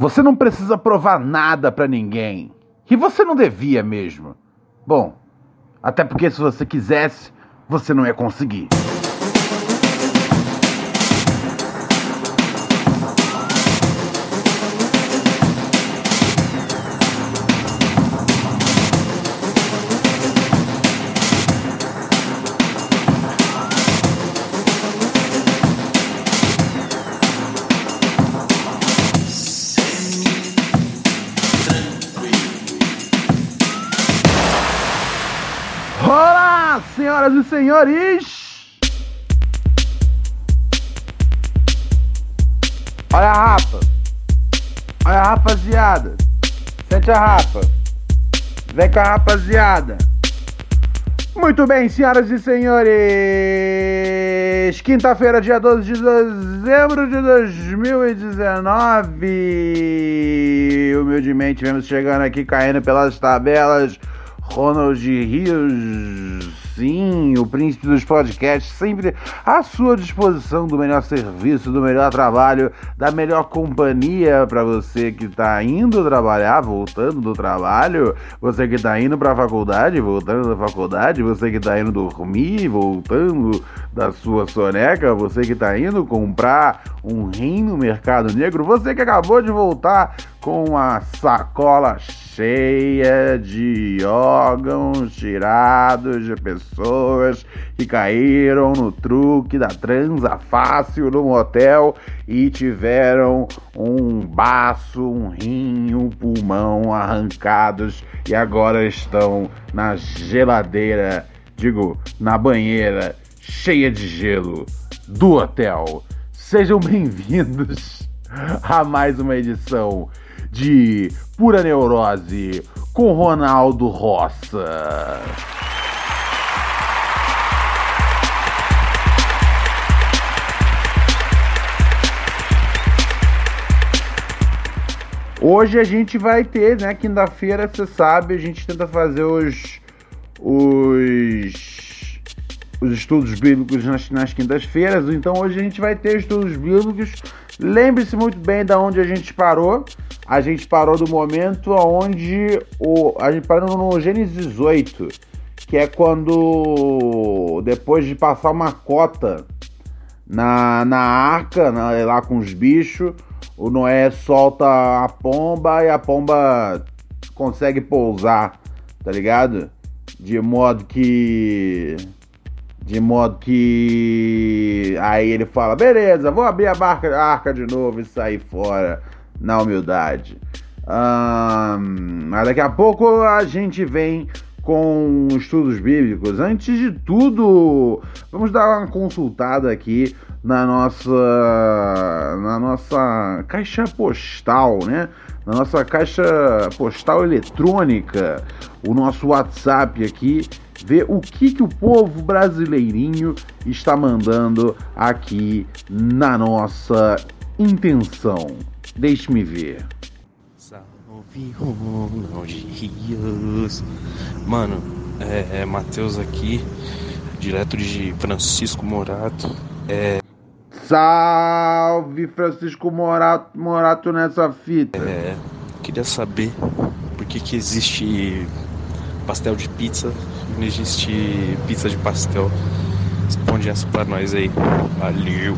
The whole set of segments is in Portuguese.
Você não precisa provar nada para ninguém. E você não devia mesmo. Bom, até porque se você quisesse, você não ia conseguir. Senhoras e senhores! Olha a rapa! Olha a rapaziada! Sente a rapa! Vem com a rapaziada! Muito bem, senhoras e senhores! Quinta-feira, dia 12 de dezembro de 2019! Humildemente, vemos chegando aqui, caindo pelas tabelas. Ronald Rios, sim, o príncipe dos podcasts, sempre à sua disposição do melhor serviço, do melhor trabalho, da melhor companhia para você que está indo trabalhar, voltando do trabalho, você que está indo para a faculdade, voltando da faculdade, você que está indo dormir, voltando da sua soneca, você que está indo comprar um rim no mercado negro, você que acabou de voltar com a sacola cheia de órgãos tirados de pessoas que caíram no truque da transa fácil no motel e tiveram um baço, um rim, um pulmão arrancados e agora estão na geladeira, digo, na banheira cheia de gelo do hotel. Sejam bem-vindos a mais uma edição de Pura Neurose com Ronaldo Roça. Hoje a gente vai ter, né? Quinta-feira, você sabe, a gente tenta fazer os, os, os estudos bíblicos nas, nas quintas-feiras. Então hoje a gente vai ter estudos bíblicos. Lembre-se muito bem da onde a gente parou. A gente parou do momento onde o, a gente parou no Gênesis 8, que é quando depois de passar uma cota na, na arca, na, lá com os bichos, o Noé solta a pomba e a pomba consegue pousar, tá ligado? De modo que. De modo que. Aí ele fala: beleza, vou abrir a, barca, a arca de novo e sair fora na humildade. Um, mas daqui a pouco a gente vem com estudos bíblicos. Antes de tudo, vamos dar uma consultada aqui na nossa na nossa caixa postal, né? Na nossa caixa postal eletrônica, o nosso WhatsApp aqui, ver o que que o povo brasileirinho está mandando aqui na nossa intenção. Deixe-me ver. Salve Ronald Rios. Mano, é, é Matheus aqui, direto de Francisco Morato. É, Salve Francisco Morato, Morato nessa fita. é, queria saber por que, que existe pastel de pizza e não existe pizza de pastel. Responde essa pra nós aí. Valeu.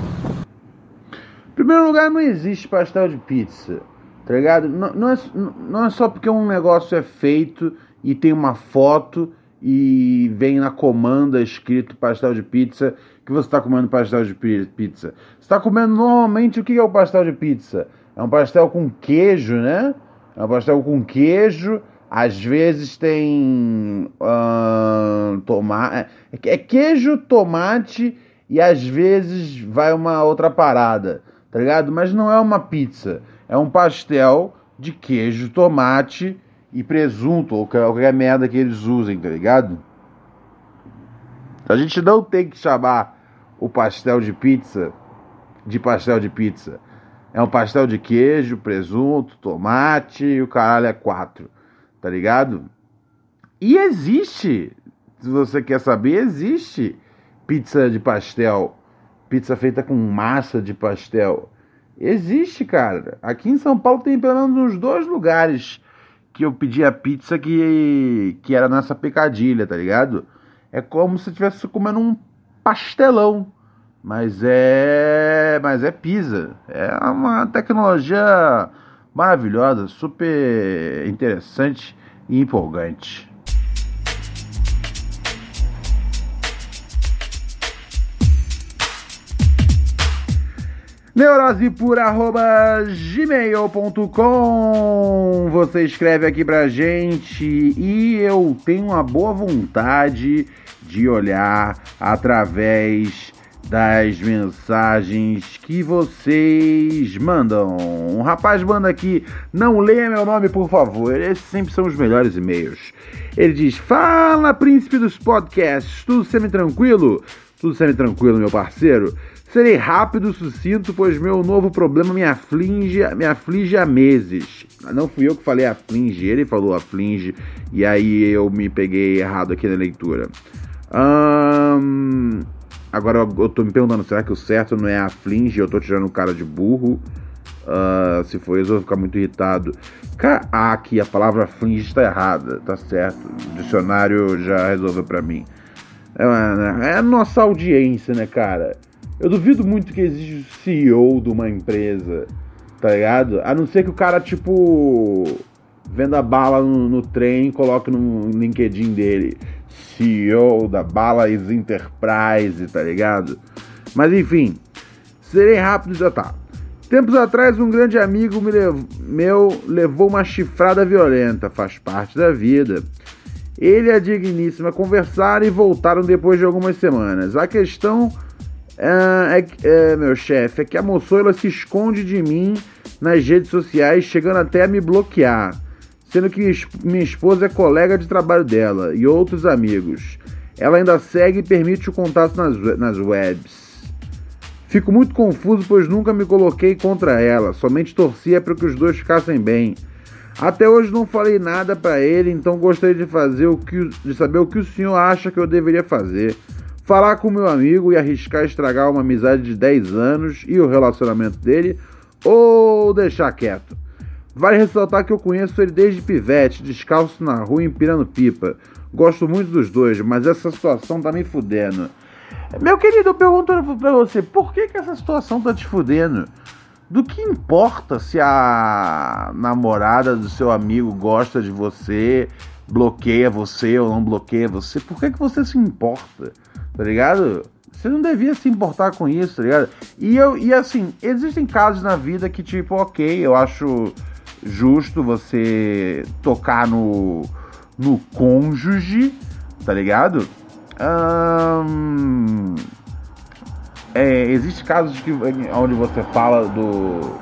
Em primeiro lugar, não existe pastel de pizza, tá ligado? Não, não, é, não é só porque um negócio é feito e tem uma foto e vem na comanda escrito pastel de pizza que você está comendo pastel de pi- pizza. Você está comendo normalmente o que é o pastel de pizza? É um pastel com queijo, né? É um pastel com queijo. Às vezes tem tomate. É queijo, tomate e às vezes vai uma outra parada, tá ligado? Mas não é uma pizza. É um pastel de queijo, tomate e presunto, ou qualquer merda que eles usem, tá ligado? A gente não tem que chamar o pastel de pizza de pastel de pizza. É um pastel de queijo, presunto, tomate e o caralho é quatro. Tá ligado? E existe, se você quer saber, existe pizza de pastel. Pizza feita com massa de pastel. Existe, cara. Aqui em São Paulo tem pelo menos uns dois lugares que eu pedi a pizza que, que era nessa picadilha, tá ligado? É como se estivesse comendo um pastelão. Mas é. Mas é pizza. É uma tecnologia maravilhosa, super interessante e empolgante. Neurose por arroba gmail.com Você escreve aqui pra gente e eu tenho uma boa vontade de olhar através das mensagens que vocês mandam. Um rapaz manda aqui, não leia meu nome, por favor. Esses sempre são os melhores e-mails. Ele diz: Fala, príncipe dos podcasts, tudo semi-tranquilo? Tudo semi-tranquilo, meu parceiro. Serei rápido e sucinto, pois meu novo problema me aflige, me aflige há meses. Não fui eu que falei aflige, ele falou aflige, e aí eu me peguei errado aqui na leitura. Agora eu tô me perguntando, será que o certo não é aflige? Eu tô tirando o cara de burro. Uh, se for isso, eu vou ficar muito irritado. Ah, aqui a palavra aflige está errada, tá certo. O dicionário já resolveu para mim. É, é a nossa audiência, né, cara? Eu duvido muito que exista o CEO de uma empresa, tá ligado? A não ser que o cara, tipo, venda bala no, no trem e coloque no LinkedIn dele. CEO da Balas Enterprise, tá ligado? Mas enfim, serei rápido e já tá. Tempos atrás, um grande amigo lev meu levou uma chifrada violenta, faz parte da vida. Ele e a digníssima conversaram e voltaram depois de algumas semanas. A questão é, é, é meu chefe, é que a moçoila se esconde de mim nas redes sociais, chegando até a me bloquear, sendo que minha esposa é colega de trabalho dela e outros amigos. Ela ainda segue e permite o contato nas, nas webs. Fico muito confuso, pois nunca me coloquei contra ela, somente torcia para que os dois ficassem bem. Até hoje não falei nada para ele, então gostaria de fazer o que, de saber o que o senhor acha que eu deveria fazer falar com meu amigo e arriscar estragar uma amizade de 10 anos e o relacionamento dele, ou deixar quieto. Vale ressaltar que eu conheço ele desde pivete, descalço na rua empirando pipa. Gosto muito dos dois, mas essa situação tá me fudendo. Meu querido, eu pergunto pra você, por que, que essa situação tá te fudendo? Do que importa se a namorada do seu amigo gosta de você, bloqueia você ou não bloqueia você? Por que, que você se importa? tá ligado? Você não devia se importar com isso, tá ligado? E, eu, e assim, existem casos na vida que, tipo, ok, eu acho justo você tocar no, no cônjuge, tá ligado? Um, é, existe casos que, onde você fala do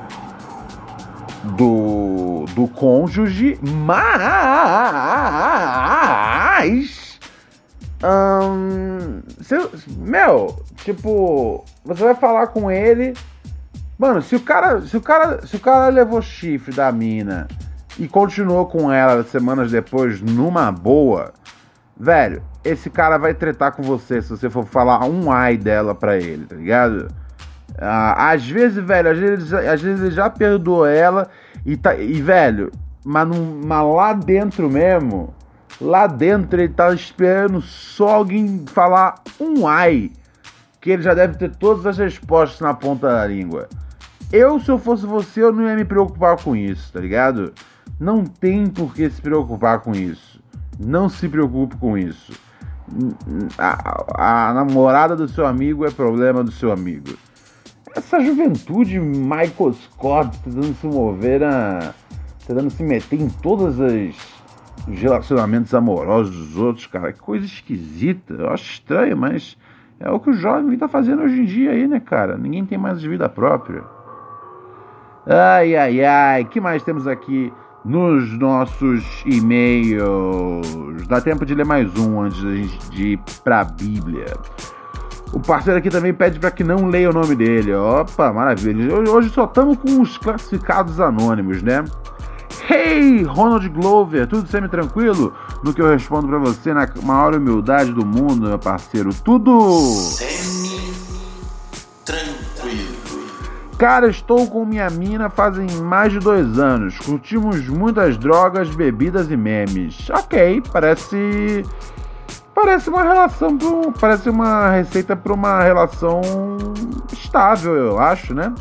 do do cônjuge, mas um, meu, tipo, você vai falar com ele. Mano, se o cara, se o cara, se o cara levou chifre da mina e continuou com ela semanas depois numa boa, velho, esse cara vai tretar com você se você for falar um ai dela pra ele, tá ligado? Ah, às vezes, velho, às vezes, às vezes ele já perdoou ela e tá, e velho, mas, num, mas lá dentro mesmo, Lá dentro ele tá esperando só alguém falar um ai, que ele já deve ter todas as respostas na ponta da língua. Eu, se eu fosse você, eu não ia me preocupar com isso, tá ligado? Não tem por que se preocupar com isso. Não se preocupe com isso. A, a, namorada do seu amigo é problema do seu amigo. Essa juventude Michael Scott tentando se mover a. tentando se meter em todas as os relacionamentos amorosos dos outros, cara. Que coisa esquisita. Eu acho estranho, mas é o que o jovem tá fazendo hoje em dia aí, né, cara? Ninguém tem mais vida própria. Ai, ai, ai. que mais temos aqui nos nossos e-mails. Dá tempo de ler mais um antes da gente de ir pra Bíblia. O parceiro aqui também pede para que não leia o nome dele. Opa, maravilha. Hoje só estamos com os classificados anônimos, né? Hey, Ronald Glover, tudo semi-tranquilo? No que eu respondo para você na maior humildade do mundo, meu parceiro. Tudo. Semi-tranquilo. Cara, estou com minha mina fazem mais de dois anos. Curtimos muitas drogas, bebidas e memes. Ok, parece Parece uma relação, pro, parece uma receita para uma relação estável, eu acho, né?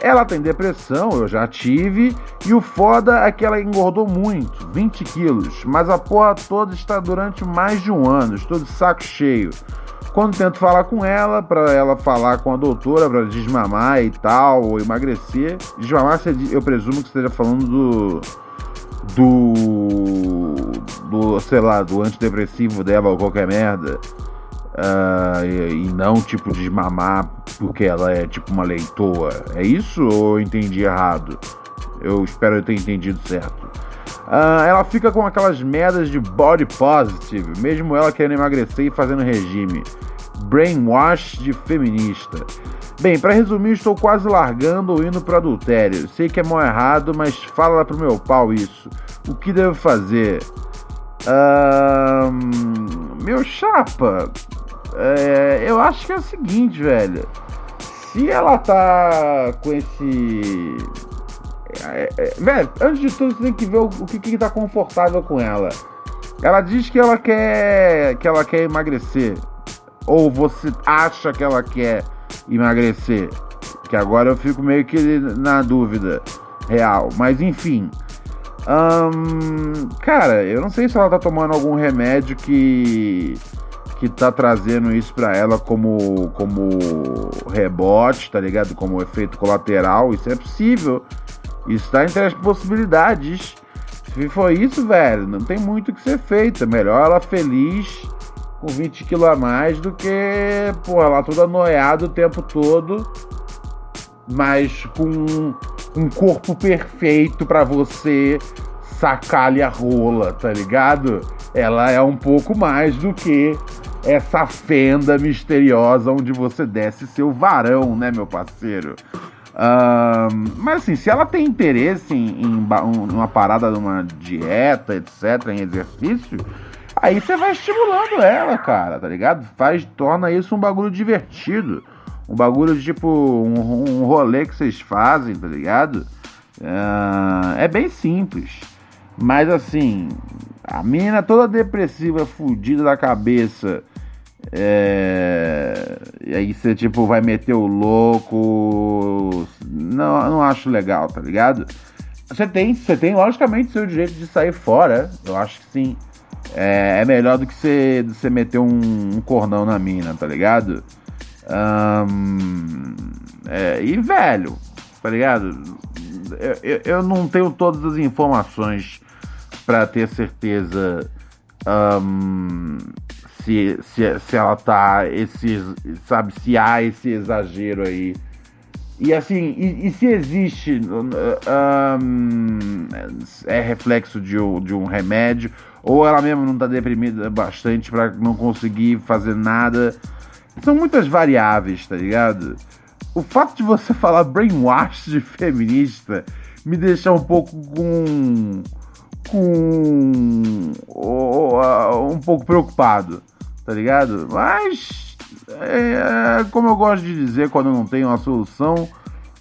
Ela tem depressão, eu já tive, e o foda é que ela engordou muito, 20 quilos, mas a porra toda está durante mais de um ano, estou de saco cheio. Quando tento falar com ela, para ela falar com a doutora para desmamar e tal, ou emagrecer, desmamar eu presumo que esteja falando do do. do, sei lá, do antidepressivo dela ou qualquer merda. Uh, e, e, não tipo de mamar porque ela é tipo uma leitoa. É isso ou eu entendi errado? Eu espero eu ter entendido certo. Uh, ela fica com aquelas merdas de body positive, mesmo ela querendo emagrecer e fazendo regime. Brainwash de feminista. Bem, para resumir, estou quase largando ou indo para adultério. Sei que é mal errado, mas fala pro meu pau isso. O que devo fazer? Um, meu chapa, é, eu acho que é o seguinte, velho. Se ela tá com esse. É, é, velho, antes de tudo, você tem que ver o, o que, que tá confortável com ela. Ela diz que ela quer que ela quer emagrecer. Ou você acha que ela quer emagrecer. Que agora eu fico meio que na dúvida real. Mas enfim. cara, eu não sei se ela tá tomando algum remédio que que tá trazendo isso para ela como como rebote, tá ligado? Como efeito colateral. Isso é possível. Isso tá entre as possibilidades. Se for isso, velho, não tem muito o que ser feito. É melhor ela feliz com 20 quilos a mais do que, porra, lá toda noiada o tempo todo, mas com um corpo perfeito para você sacar-lhe a rola, tá ligado? Ela é um pouco mais do que essa fenda misteriosa onde você desce seu varão, né, meu parceiro? Um, mas assim, se ela tem interesse em, em uma parada, numa dieta, etc., em exercício, Aí você vai estimulando ela, cara, tá ligado? Faz, torna isso um bagulho divertido. Um bagulho de tipo um, um rolê que vocês fazem, tá ligado? Uh, é bem simples. Mas assim, a mina toda depressiva, fudida da cabeça. É... E aí você tipo vai meter o louco. Não, não acho legal, tá ligado? Você tem, você tem logicamente seu direito de sair fora. Eu acho que sim é, é melhor do que você, você meter um, um cornão na mina, tá ligado? É, e velho, tá ligado? Eu, eu, eu, não tenho todas as informações para ter certeza se, se, se ela tá esse, sabe, se há esse exagero aí. E assim, e, e se existe um, é reflexo de, de um remédio ou ela mesma não tá deprimida bastante para não conseguir fazer nada. São muitas variáveis, tá ligado? O fato de você falar brainwash de feminista me deixa um pouco com. com. um pouco preocupado, tá ligado? Mas. É, como eu gosto de dizer quando não tenho uma solução,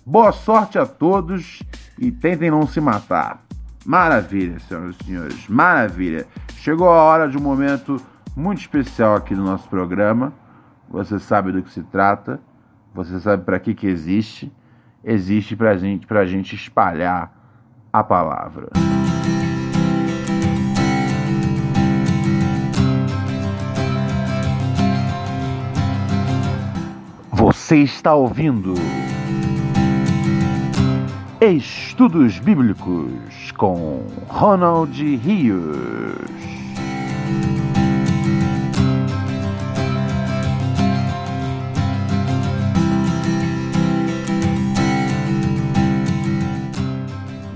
boa sorte a todos e tentem não se matar. Maravilha, senhoras e senhores, maravilha. Chegou a hora de um momento muito especial aqui no nosso programa. Você sabe do que se trata, você sabe para que que existe. Existe para gente, a gente espalhar a palavra. Você está ouvindo Estudos Bíblicos com Ronald Rios.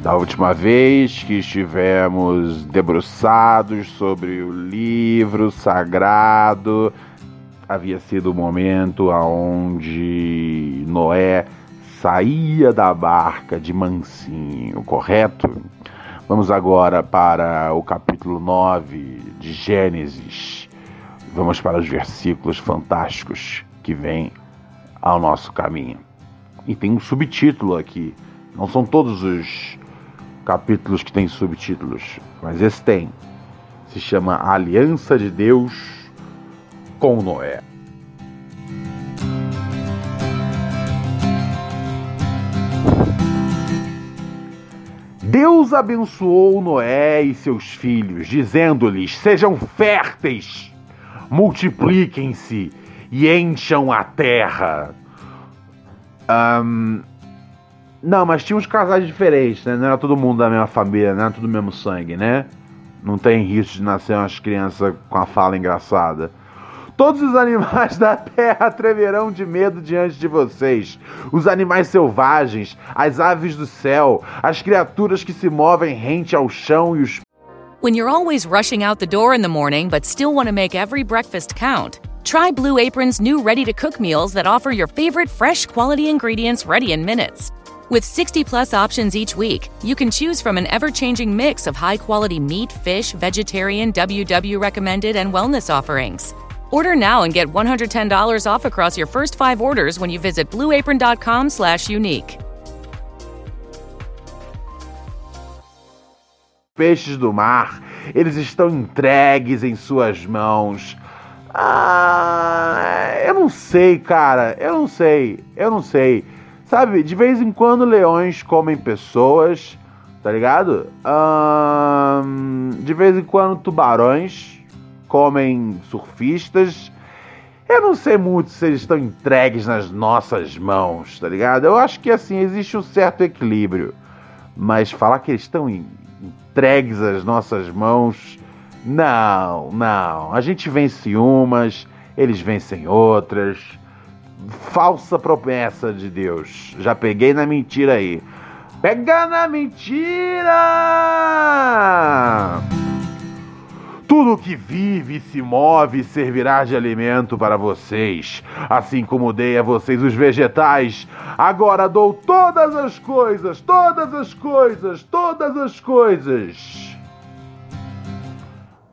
Da última vez que estivemos debruçados sobre o livro sagrado, havia sido o momento aonde Noé saía da barca de mansinho, correto? Vamos agora para o capítulo 9 de Gênesis. Vamos para os versículos fantásticos que vêm ao nosso caminho. E tem um subtítulo aqui. Não são todos os capítulos que têm subtítulos, mas esse tem. Se chama Aliança de Deus com Noé. Deus abençoou Noé e seus filhos, dizendo-lhes: Sejam férteis, multipliquem-se e encham a terra. Um, não, mas tinha uns casais diferentes, né? Não era todo mundo da mesma família, não era tudo do mesmo sangue, né? Não tem risco de nascer umas crianças com a fala engraçada. Todos os animais da terra tremerão de medo diante de vocês. Os animais selvagens, as aves do céu, as criaturas que se movem rente ao chão e os. When you're always rushing out the door in the morning but still want to make every breakfast count, try Blue Apron's new ready to cook meals that offer your favorite fresh quality ingredients ready in minutes. With 60 plus options each week, you can choose from an ever changing mix of high quality meat, fish, vegetarian, WW recommended, and wellness offerings. Order now and get $110 off across your first five orders when you visit blueapron.com slash unique. Peixes do mar, eles estão entregues em suas mãos. Ah, eu não sei, cara. Eu não sei. Eu não sei. Sabe, de vez em quando leões comem pessoas, tá ligado? de vez em quando tubarões comem surfistas. Eu não sei muito se eles estão entregues nas nossas mãos, tá ligado? Eu acho que assim existe um certo equilíbrio. Mas falar que eles estão entregues às nossas mãos, não, não. A gente vence umas, eles vencem outras falsa promessa de Deus. Já peguei na mentira aí. Pega na mentira! Tudo que vive, se move, servirá de alimento para vocês. Assim como dei a vocês os vegetais, agora dou todas as coisas, todas as coisas, todas as coisas.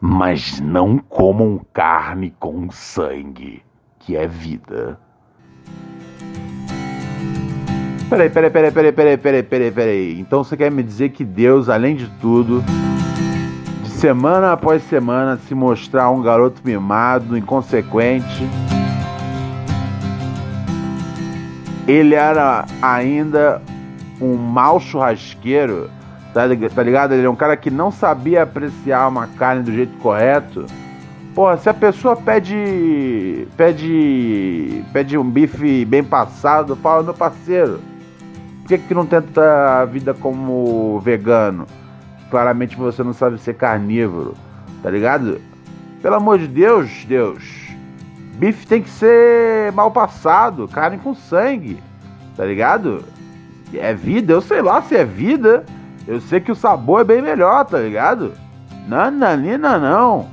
Mas não comam carne com sangue, que é vida. Peraí, peraí, peraí, peraí, peraí, peraí, peraí. Então você quer me dizer que Deus, além de tudo, semana após semana, se mostrar um garoto mimado, inconsequente, ele era ainda um mau churrasqueiro, tá, tá ligado? Ele é um cara que não sabia apreciar uma carne do jeito correto. Porra, se a pessoa pede. pede. pede um bife bem passado, fala, meu parceiro que, que não tenta a vida como vegano? Claramente você não sabe ser carnívoro, tá ligado? Pelo amor de Deus, Deus. Bife tem que ser mal passado, carne com sangue, tá ligado? É vida, eu sei lá se é vida. Eu sei que o sabor é bem melhor, tá ligado? Nananina não.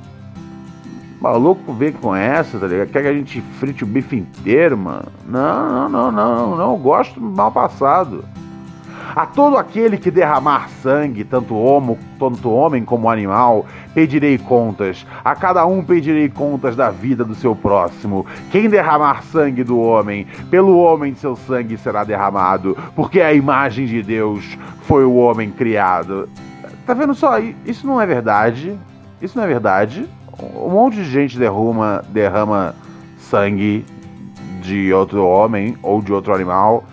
Maluco vem com essa, tá ligado? Quer que a gente frite o bife inteiro, mano? Não, não, não, não, não. Eu gosto mal passado. A todo aquele que derramar sangue, tanto homem, tanto homem como animal, pedirei contas. A cada um pedirei contas da vida do seu próximo. Quem derramar sangue do homem, pelo homem seu sangue será derramado, porque a imagem de Deus foi o homem criado. Tá vendo só? Isso não é verdade. Isso não é verdade um monte de gente derrama, derrama sangue de outro homem ou de outro animal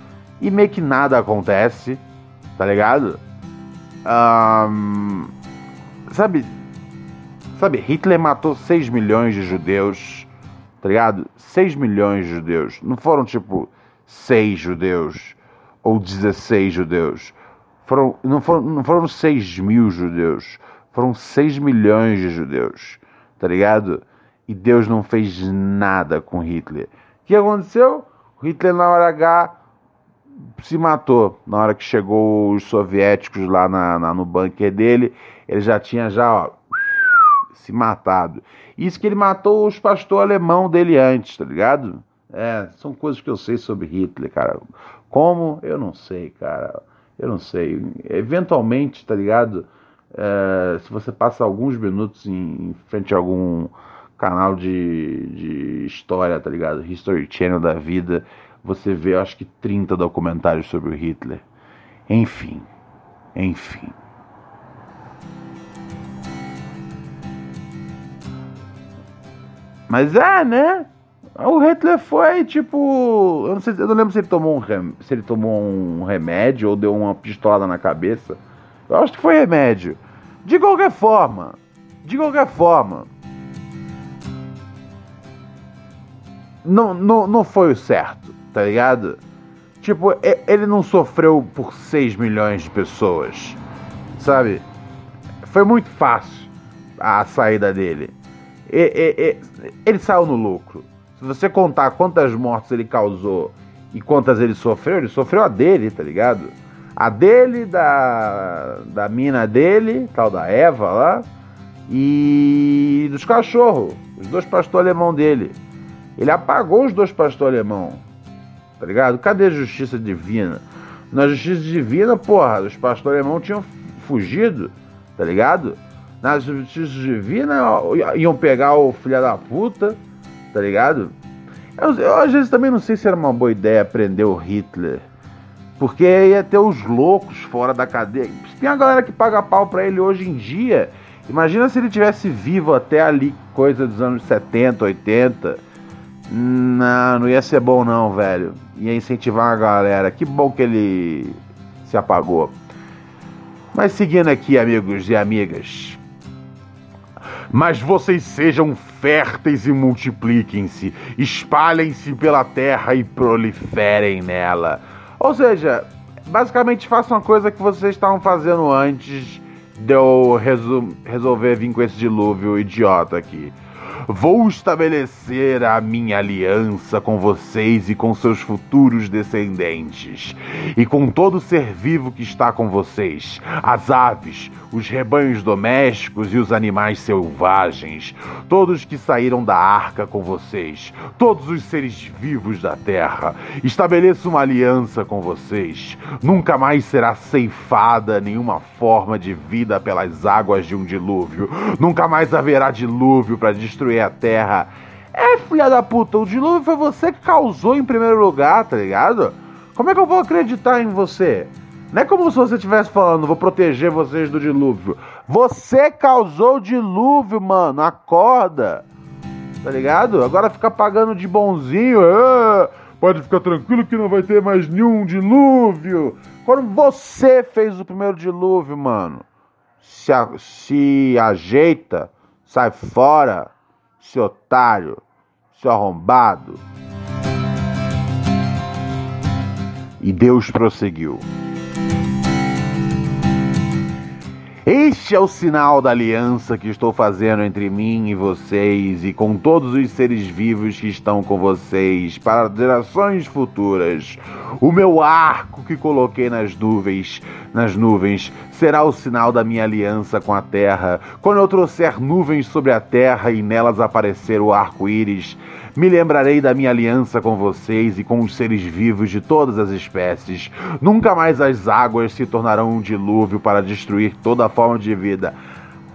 e meio que nada acontece, tá ligado? Um, sabe, sabe, Hitler matou 6 milhões de judeus, tá ligado? 6 milhões de judeus. Não foram tipo 6 judeus ou 16 judeus. Foram, não, foram, não foram 6 mil judeus, foram 6 milhões de judeus tá ligado? E Deus não fez nada com Hitler. O que aconteceu? Hitler na hora H se matou na hora que chegou os soviéticos lá na, na no bunker dele. Ele já tinha já ó, se matado. Isso que ele matou os pastor alemão dele antes, tá ligado? É, são coisas que eu sei sobre Hitler, cara. Como? Eu não sei, cara. Eu não sei. Eventualmente, tá ligado? É, se você passa alguns minutos em, em, frente a algum canal de, de história, tá ligado? History Channel da vida, você vê, acho que 30 documentários sobre o Hitler. Enfim. Enfim. Mas é, né? O Hitler foi tipo. Eu não, sei, eu não lembro se ele, tomou um rem, se ele tomou um remédio ou deu uma pistolada na cabeça. Eu acho que foi remédio. De qualquer forma, de qualquer forma, não, não, não foi o certo, tá ligado? Tipo, ele não sofreu por 6 milhões de pessoas, sabe? Foi muito fácil a saída dele. E, e, e, ele saiu no lucro. Se você contar quantas mortes ele causou e quantas ele sofreu, ele sofreu a dele, tá ligado? A dele, da, da mina dele, tal da Eva lá, e dos cachorros, os dois pastores alemão dele. Ele apagou os dois pastores alemão, tá ligado? Cadê a justiça divina? Na justiça divina, porra, os pastores alemão tinham fugido, tá ligado? Na justiça divina iam pegar o filho da puta, tá ligado? Eu, eu, às vezes também não sei se era uma boa ideia prender o Hitler. Porque ia ter os loucos fora da cadeia. Tem a galera que paga pau pra ele hoje em dia. Imagina se ele tivesse vivo até ali, coisa dos anos 70, 80. Não, não ia ser bom não, velho. Ia incentivar a galera. Que bom que ele se apagou. Mas seguindo aqui, amigos e amigas mas vocês sejam férteis e multipliquem-se, espalhem-se pela terra e proliferem nela. Ou seja, basicamente façam a coisa que vocês estavam fazendo antes de eu resolver vir com esse dilúvio idiota aqui. Vou estabelecer a minha aliança com vocês e com seus futuros descendentes, e com todo ser vivo que está com vocês, as aves, os rebanhos domésticos e os animais selvagens, todos que saíram da arca com vocês, todos os seres vivos da terra. Estabeleço uma aliança com vocês. Nunca mais será ceifada nenhuma forma de vida pelas águas de um dilúvio. Nunca mais haverá dilúvio para destruir destruir a terra. É, filha da puta, o dilúvio foi você que causou em primeiro lugar, tá ligado? Como é que eu vou acreditar em você? Não é como se você estivesse falando, vou proteger vocês do dilúvio. Você causou o dilúvio, mano. Acorda. Tá ligado? Agora fica pagando de bonzinho. É, pode ficar tranquilo que não vai ter mais nenhum dilúvio. Quando você fez o primeiro dilúvio, mano. Se, a, se ajeita, sai fora seu otário, seu arrombado. E Deus prosseguiu. Este é o sinal da aliança que estou fazendo entre mim e vocês e com todos os seres vivos que estão com vocês para gerações futuras. O meu arco que coloquei nas nuvens, nas nuvens, será o sinal da minha aliança com a terra. Quando eu trouxer nuvens sobre a terra e nelas aparecer o arco-íris, me lembrarei da minha aliança com vocês e com os seres vivos de todas as espécies. Nunca mais as águas se tornarão um dilúvio para destruir toda a forma de vida.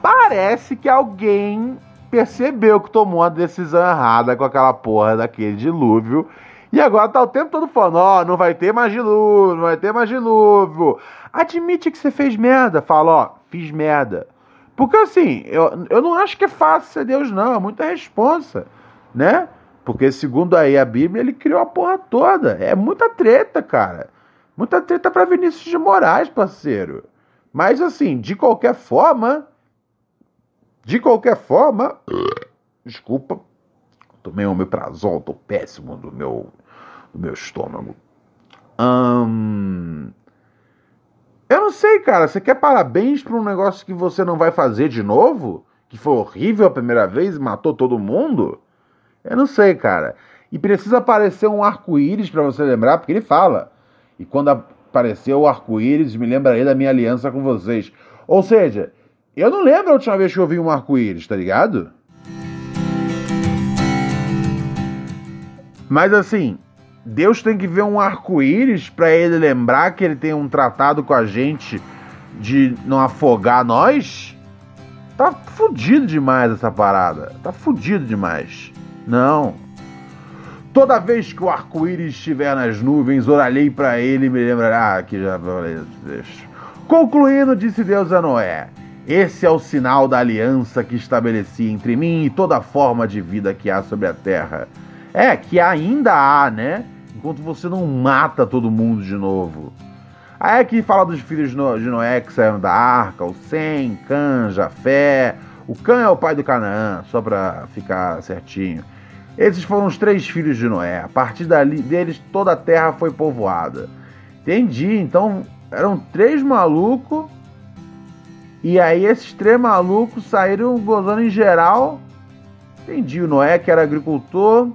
Parece que alguém percebeu que tomou uma decisão errada com aquela porra daquele dilúvio. E agora tá o tempo todo falando, ó, oh, não vai ter mais dilúvio, não vai ter mais dilúvio. Admite que você fez merda. Fala, ó, fiz merda. Porque assim, eu, eu não acho que é fácil ser Deus, não. É muita responsa, né? Porque, segundo aí a Bíblia, ele criou a porra toda. É muita treta, cara. Muita treta para Vinícius de Moraes, parceiro. Mas, assim, de qualquer forma. De qualquer forma. Desculpa. Tomei um omeprazol, tô péssimo do meu, do meu estômago. Hum, eu não sei, cara. Você quer parabéns pra um negócio que você não vai fazer de novo? Que foi horrível a primeira vez e matou todo mundo? Eu não sei, cara. E precisa aparecer um arco-íris para você lembrar, porque ele fala. E quando apareceu o arco-íris, me lembrarei da minha aliança com vocês. Ou seja, eu não lembro a última vez que eu vi um arco-íris, tá ligado? Mas assim, Deus tem que ver um arco-íris para ele lembrar que ele tem um tratado com a gente de não afogar nós? Tá fudido demais essa parada. Tá fudido demais. Não. Toda vez que o arco-íris estiver nas nuvens, orarei para ele e me lembrará ah, que já Concluindo, disse Deus a Noé: Esse é o sinal da aliança que estabeleci entre mim e toda forma de vida que há sobre a terra. É, que ainda há, né? Enquanto você não mata todo mundo de novo. Aí aqui fala dos filhos de Noé que saíram da arca, o Sem, Cã, Jafé. O Cã é o pai do Canaã, só para ficar certinho. Esses foram os três filhos de Noé. A partir dali, deles, toda a terra foi povoada. Entendi. Então, eram três malucos. E aí, esses três malucos saíram gozando em geral. Entendi. O Noé, que era agricultor.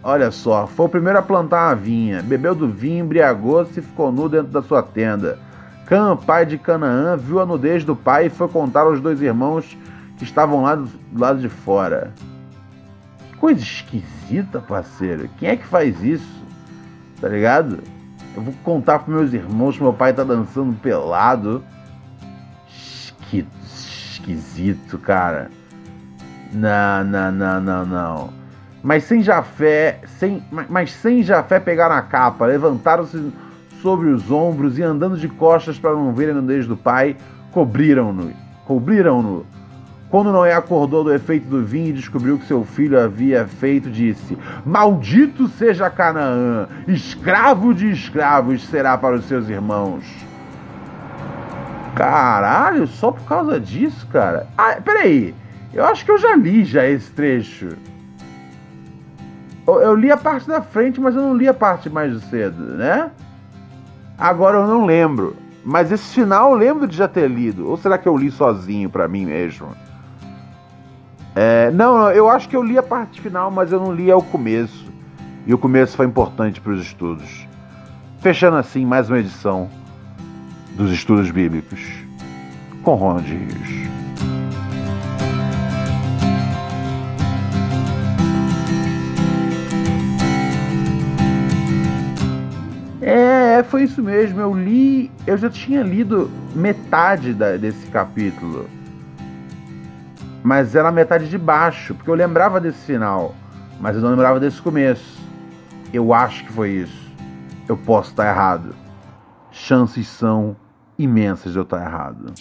Olha só, foi o primeiro a plantar uma vinha. Bebeu do vinho, embriagou-se e ficou nu dentro da sua tenda. Cã, pai de Canaã, viu a nudez do pai e foi contar aos dois irmãos que estavam lá do lado de fora coisa esquisita, parceiro. Quem é que faz isso? Tá ligado? Eu vou contar pros meus irmãos que meu pai tá dançando pelado. Esquisito, cara. Não, não, não, não, não. Mas sem Jafé, sem, mas sem Jafé pegar na capa, levantaram-se sobre os ombros e andando de costas para não verem a nudez do pai, cobriram-no. Cobriram-no quando Noé acordou do efeito do vinho e descobriu que seu filho havia feito, disse: Maldito seja Canaã, escravo de escravos será para os seus irmãos. Caralho, só por causa disso, cara. Ah, peraí. Eu acho que eu já li já esse trecho. Eu, eu li a parte da frente, mas eu não li a parte mais cedo, né? Agora eu não lembro. Mas esse final eu lembro de já ter lido. Ou será que eu li sozinho para mim mesmo? É, não, eu acho que eu li a parte final, mas eu não li ao começo. E o começo foi importante para os estudos. Fechando assim mais uma edição dos estudos bíblicos com Ronald Rios. É, foi isso mesmo. Eu li, eu já tinha lido metade da, desse capítulo mas era a metade de baixo, porque eu lembrava desse final, mas eu não lembrava desse começo. Eu acho que foi isso. Eu posso estar errado. Chances são imensas de eu estar errado.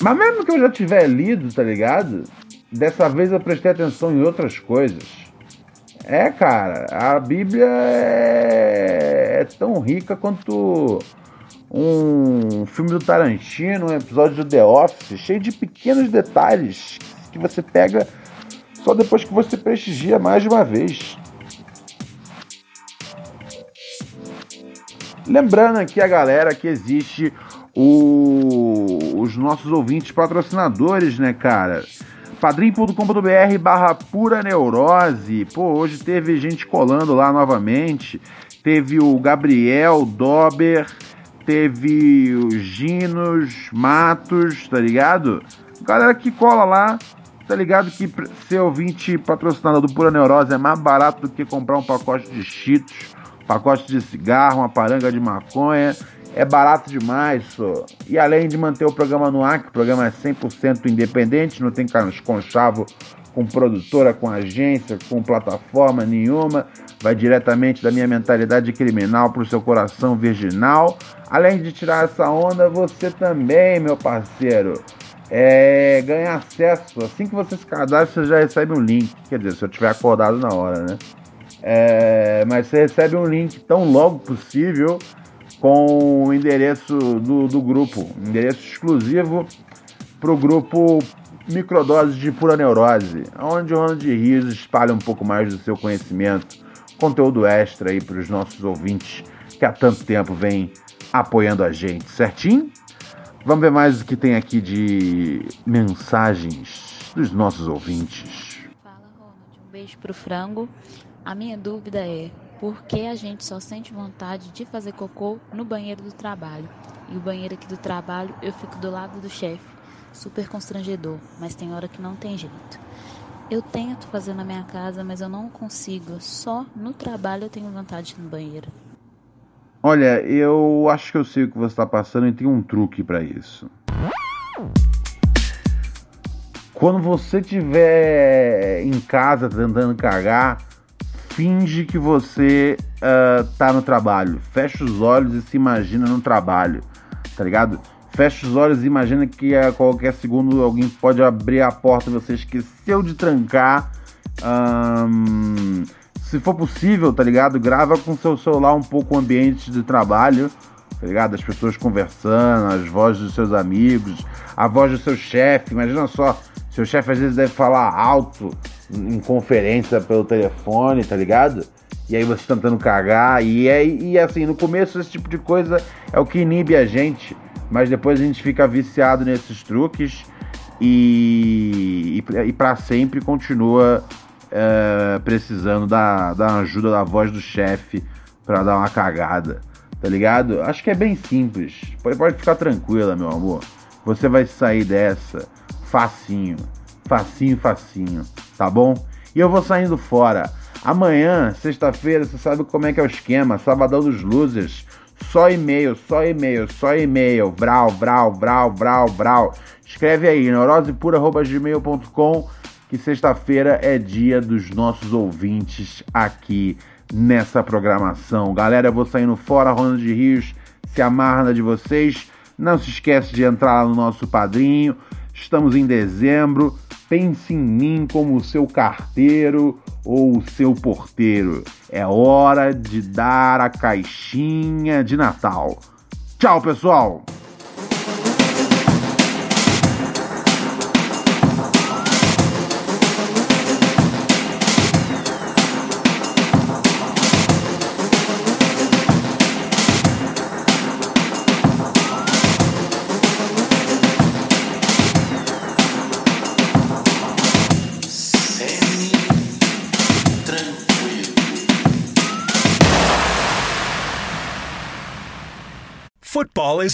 Mas mesmo que eu já tiver lido, tá ligado? Dessa vez eu prestei atenção em outras coisas. É, cara, a Bíblia é, é tão rica quanto um filme do Tarantino, um episódio do The Office, cheio de pequenos detalhes que você pega só depois que você prestigia mais de uma vez. Lembrando aqui a galera que existe o, os nossos ouvintes patrocinadores, né, cara? padrim.com.br barra pura neurose. Pô, hoje teve gente colando lá novamente. Teve o Gabriel Dober, teve o Ginos Matos, tá ligado? Galera que cola lá, tá ligado que ser ouvinte patrocinador do Pura Neurose é mais barato do que comprar um pacote de cheetos, pacote de cigarro, uma paranga de maconha é barato demais, só. E além de manter o programa no ar, que o programa é 100% independente, não tem conchavo com produtora, com agência, com plataforma nenhuma, vai diretamente da minha mentalidade criminal para o seu coração virginal. Além de tirar essa onda, você também, meu parceiro, é, ganha acesso. Assim que você se cadastra, você já recebe um link. Quer dizer, se eu tiver acordado na hora, né? É, mas você recebe um link tão logo possível com o endereço do, do grupo, endereço exclusivo para o grupo Microdoses de Pura Neurose, onde o Ronald Rios espalha um pouco mais do seu conhecimento, conteúdo extra aí para os nossos ouvintes que há tanto tempo vem apoiando a gente, certinho? Vamos ver mais o que tem aqui de mensagens dos nossos ouvintes. beijo pro frango. A minha dúvida é por que a gente só sente vontade de fazer cocô no banheiro do trabalho? E o banheiro aqui do trabalho eu fico do lado do chefe. Super constrangedor, mas tem hora que não tem jeito. Eu tento fazer na minha casa, mas eu não consigo. Só no trabalho eu tenho vontade de ir no banheiro. Olha, eu acho que eu sei o que você está passando e tem um truque para isso. Quando você estiver em casa tentando cagar, finge que você uh, tá no trabalho. Fecha os olhos e se imagina no trabalho, tá ligado? Fecha os olhos e imagina que a qualquer segundo alguém pode abrir a porta você esqueceu de trancar. Se for possível, tá ligado? Grava com seu celular um pouco o ambiente de trabalho, tá ligado? As pessoas conversando, as vozes dos seus amigos, a voz do seu chefe. Imagina só, seu chefe às vezes deve falar alto em conferência pelo telefone, tá ligado? E aí você tá tentando cagar. E, é, e assim, no começo esse tipo de coisa é o que inibe a gente mas depois a gente fica viciado nesses truques e, e, e para sempre continua é, precisando da, da ajuda da voz do chefe para dar uma cagada, tá ligado? Acho que é bem simples. Pode, pode ficar tranquila, meu amor. Você vai sair dessa facinho, facinho, facinho, tá bom? E eu vou saindo fora. Amanhã, sexta-feira, você sabe como é que é o esquema, sabadão dos losers. Só e-mail, só e-mail, só e-mail. Vral, vral, vral, vral, vral. Escreve aí, neurosepura.gmail.com que sexta-feira é dia dos nossos ouvintes aqui nessa programação. Galera, eu vou saindo fora, Ronald de Rios se amarra de vocês. Não se esquece de entrar lá no nosso padrinho. Estamos em dezembro. Pense em mim como seu carteiro ou seu porteiro. É hora de dar a caixinha de Natal. Tchau, pessoal!